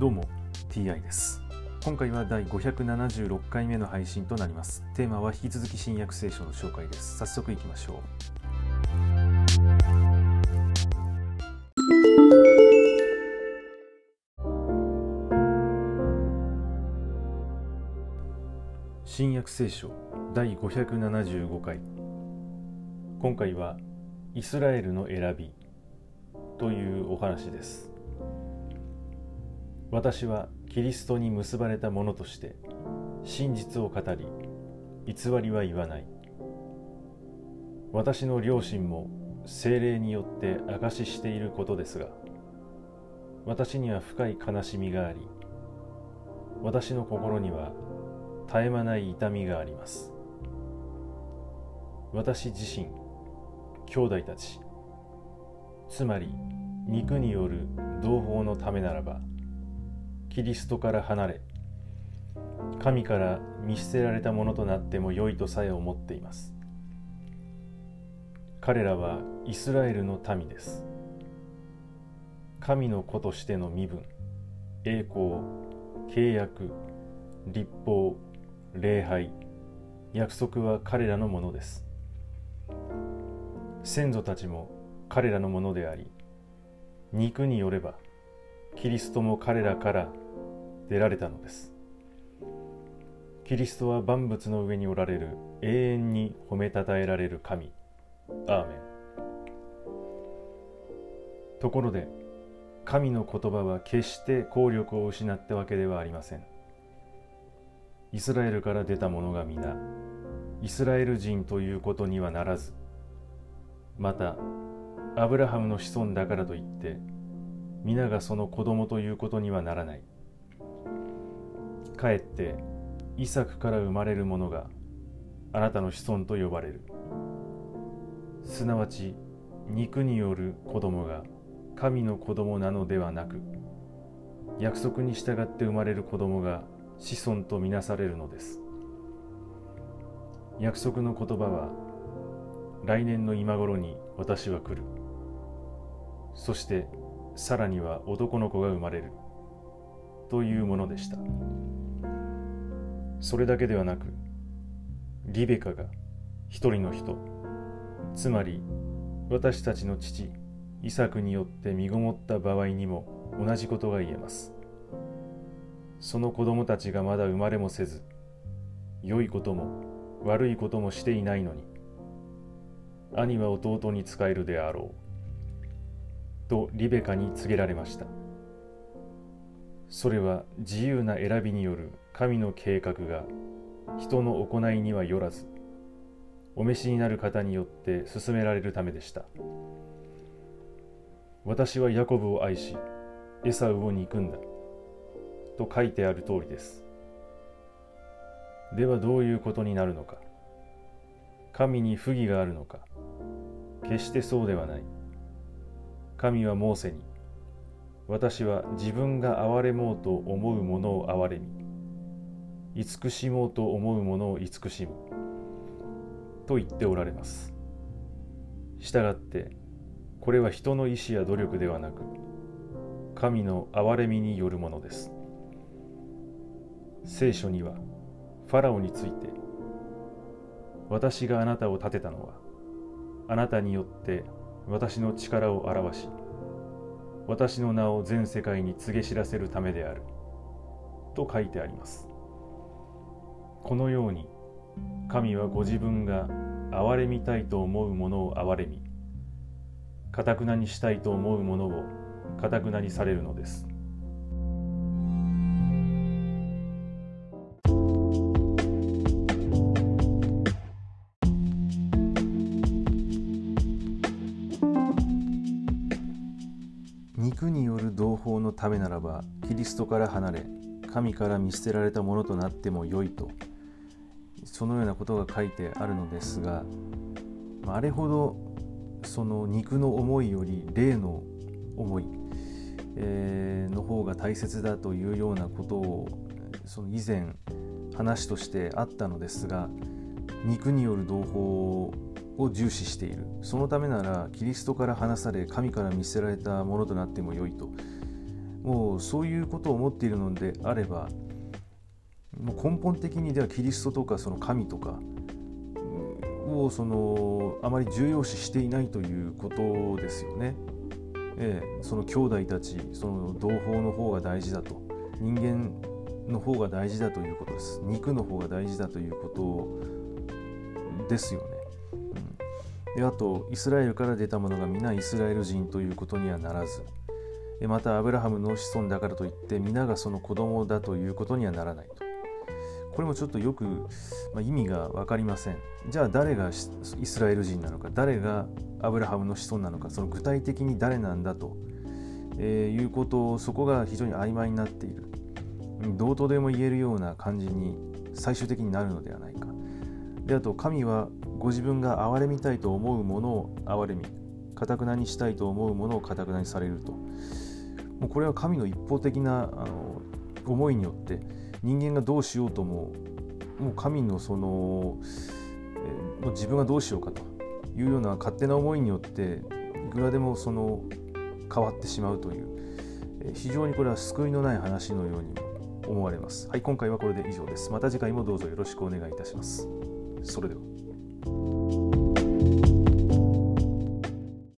どうも TI です。今回は第576回目の配信となります。テーマは引き続き新約聖書の紹介です。早速いきましょう。新約聖書第575回。今回はイスラエルの選びというお話です。私はキリストに結ばれた者として真実を語り偽りは言わない。私の両親も精霊によって証ししていることですが私には深い悲しみがあり私の心には絶え間ない痛みがあります。私自身兄弟たちつまり肉による同胞のためならばキリストから離れ神から見捨てられたものとなっても良いとさえ思っています。彼らはイスラエルの民です。神の子としての身分栄光契約立法礼拝約束は彼らのものです。先祖たちも彼らのものであり肉によればキリストも彼らから出られたのです。キリストは万物の上におられる。永遠に褒めたたえられる神。アーメン。ところで神の言葉は決して効力を失ったわけではありません。イスラエルから出た者が皆イスラエル人ということにはならずまたアブラハムの子孫だからといって皆がその子供ということにはならない。かえってイサクから生まれるものがあなたの子孫と呼ばれる。すなわち肉による子供が神の子供なのではなく約束に従って生まれる子供が子孫とみなされるのです。約束の言葉は来年の今頃に私は来る。そしてさらには男の子が生まれる。というものでした。それだけではなくリベカが一人の人つまり私たちの父イサクによって身ごもった場合にも同じことが言えます。その子供たちがまだ生まれもせず良いことも悪いこともしていないのに兄は弟に仕えるであろうとリベカに告げられました。それは自由な選びによる神の計画が人の行いにはよらずお召しになる方によって進められるためでした。私はヤコブを愛しエサウを憎んだと書いてある通りです。ではどういうことになるのか。神に不義があるのか。決してそうではない。神はモーセに私は自分が憐れもうと思うものを憐れみ慈しもうと思うものを慈しむと言っておられますしたがってこれは人の意志や努力ではなく神の憐れみによるものです聖書にはファラオについて私があなたを立てたのはあなたによって私の力を表し私の名を全世界に告げ知らせるためである。と書いてあります。このように、神はご自分が憐れみたいと思うものを憐れみ、かたくなにしたいと思うものをかたくなにされるのです。肉による同胞のためならばキリストから離れ神から見捨てられたものとなってもよいとそのようなことが書いてあるのですがあれほどその肉の思いより霊の思い、え、の方が大切だというようなことをその以前話としてあったのですが肉による同胞を重視している。そのためならキリストから離され神から見捨てられたものとなってもよいと。もうそういうことを思っているのであればもう根本的にではキリストとかその神とかをそのあまり重要視していないということですよね。ええ、その兄弟たちその同胞の方が大事だと人間の方が大事だということです肉の方が大事だということですよね。うん、であとイスラエルから出た者が皆イスラエル人ということにはならずまたアブラハムの子孫だからといって皆がその子供だということにはならないと。これもちょっとよく、まあ、意味が分かりません。じゃあ誰がイスラエル人なのか誰がアブラハムの子孫なのかその具体的に誰なんだと、えー、いうことをそこが非常に曖昧になっている。どうとでも言えるような感じに最終的になるのではないか。であと神はご自分が憐れみたいと思うものを憐れみかたくなにしたいと思うものをかたくなにされると。もうこれは神の一方的なあの思いによって人間がどうしようとももう神のその、えー、もう自分がどうしようかというような勝手な思いによっていくらでもその変わってしまうという、えー、非常にこれは救いのない話のようにも思われます。はい、今回はこれで以上です。また次回もどうぞよろしくお願いいたします。それでは。